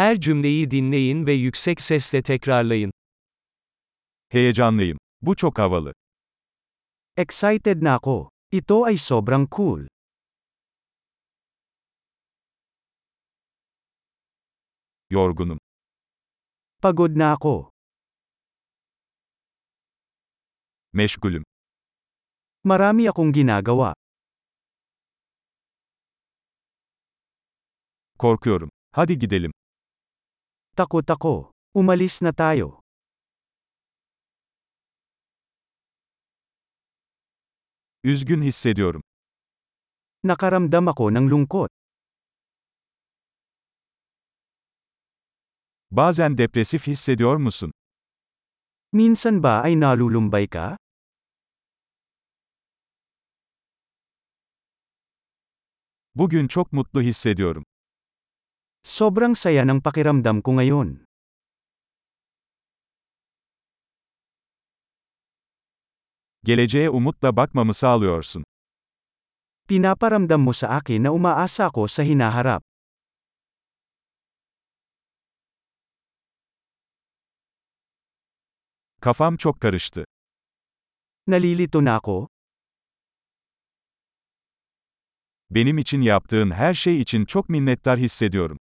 Her cümleyi dinleyin ve yüksek sesle tekrarlayın. Heyecanlıyım. Bu çok havalı. Excited na ako. Ito ay sobrang cool. Yorgunum. Pagod na ako. Meşgulüm. Marami akong ginagawa. Korkuyorum. Hadi gidelim. Takot ako. Umalis na tayo. Üzgün hissediyorum. Nakaramdam ako ng lungkot. Bazen depresif hissediyor musun? Minsan ba ay nalulumbay ka? Bugün çok mutlu hissediyorum. Sobrang saya ng pakiramdam ko ngayon. Geleceğe umutla bakmamı sağlıyorsun. Pinaparamdam mo sa akin na umaasa ako sa hinaharap. Kafam çok karıştı. Nalilito na ako? Benim için yaptığın her şey için çok minnettar hissediyorum.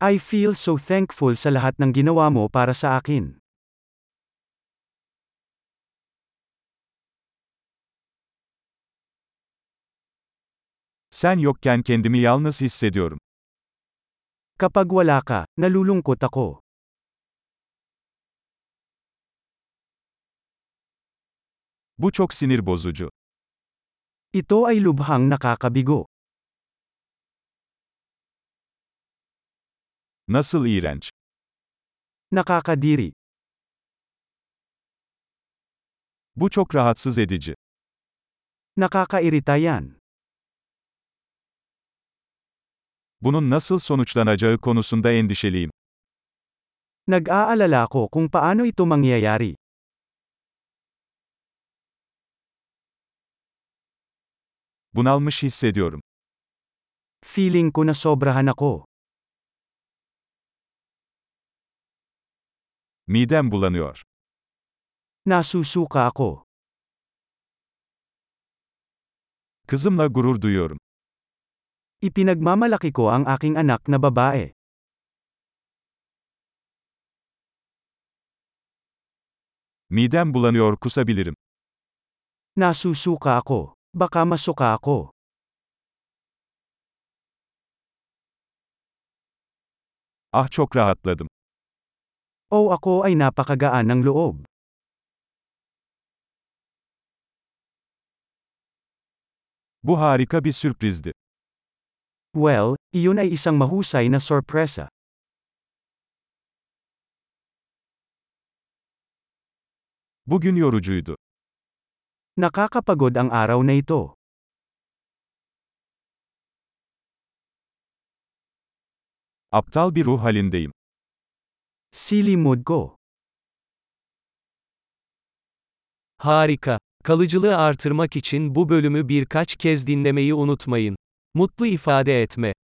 I feel so thankful sa lahat ng ginawa mo para sa akin. Sen yokken kendimi yalnız hissediyorum. Kapag wala ka, nalulungkot ako. Bu çok sinir bozucu. Ito ay lubhang nakakabigo. Nasıl iğrenç. Nakakadiri. Bu çok rahatsız edici. Nakakairita yan. Bunun nasıl sonuçlanacağı konusunda endişeliyim. Nag-aalala ako kung paano ito mangyayari. Bunalmış hissediyorum. Feeling ko na sobrahan ako. Midem bulanıyor. Nasusuka ako. Kızımla gurur duyuyorum. Ipinagmamalaki ko ang aking anak na babae. Midem bulanıyor kusabilirim. Nasusuka ako. Baka masuka ako. Ah çok rahatladım. O ako ay napakagaan ng loob. Bu harika bir sürprizdi. Well, iyon ay isang mahusay na sorpresa. Bugün yorucuydu. Nakakapagod ang araw na ito. Aptal bir ruh halindeyim. Silly mood ko. Harika. Kalıcılığı artırmak için bu bölümü birkaç kez dinlemeyi unutmayın. Mutlu ifade etme.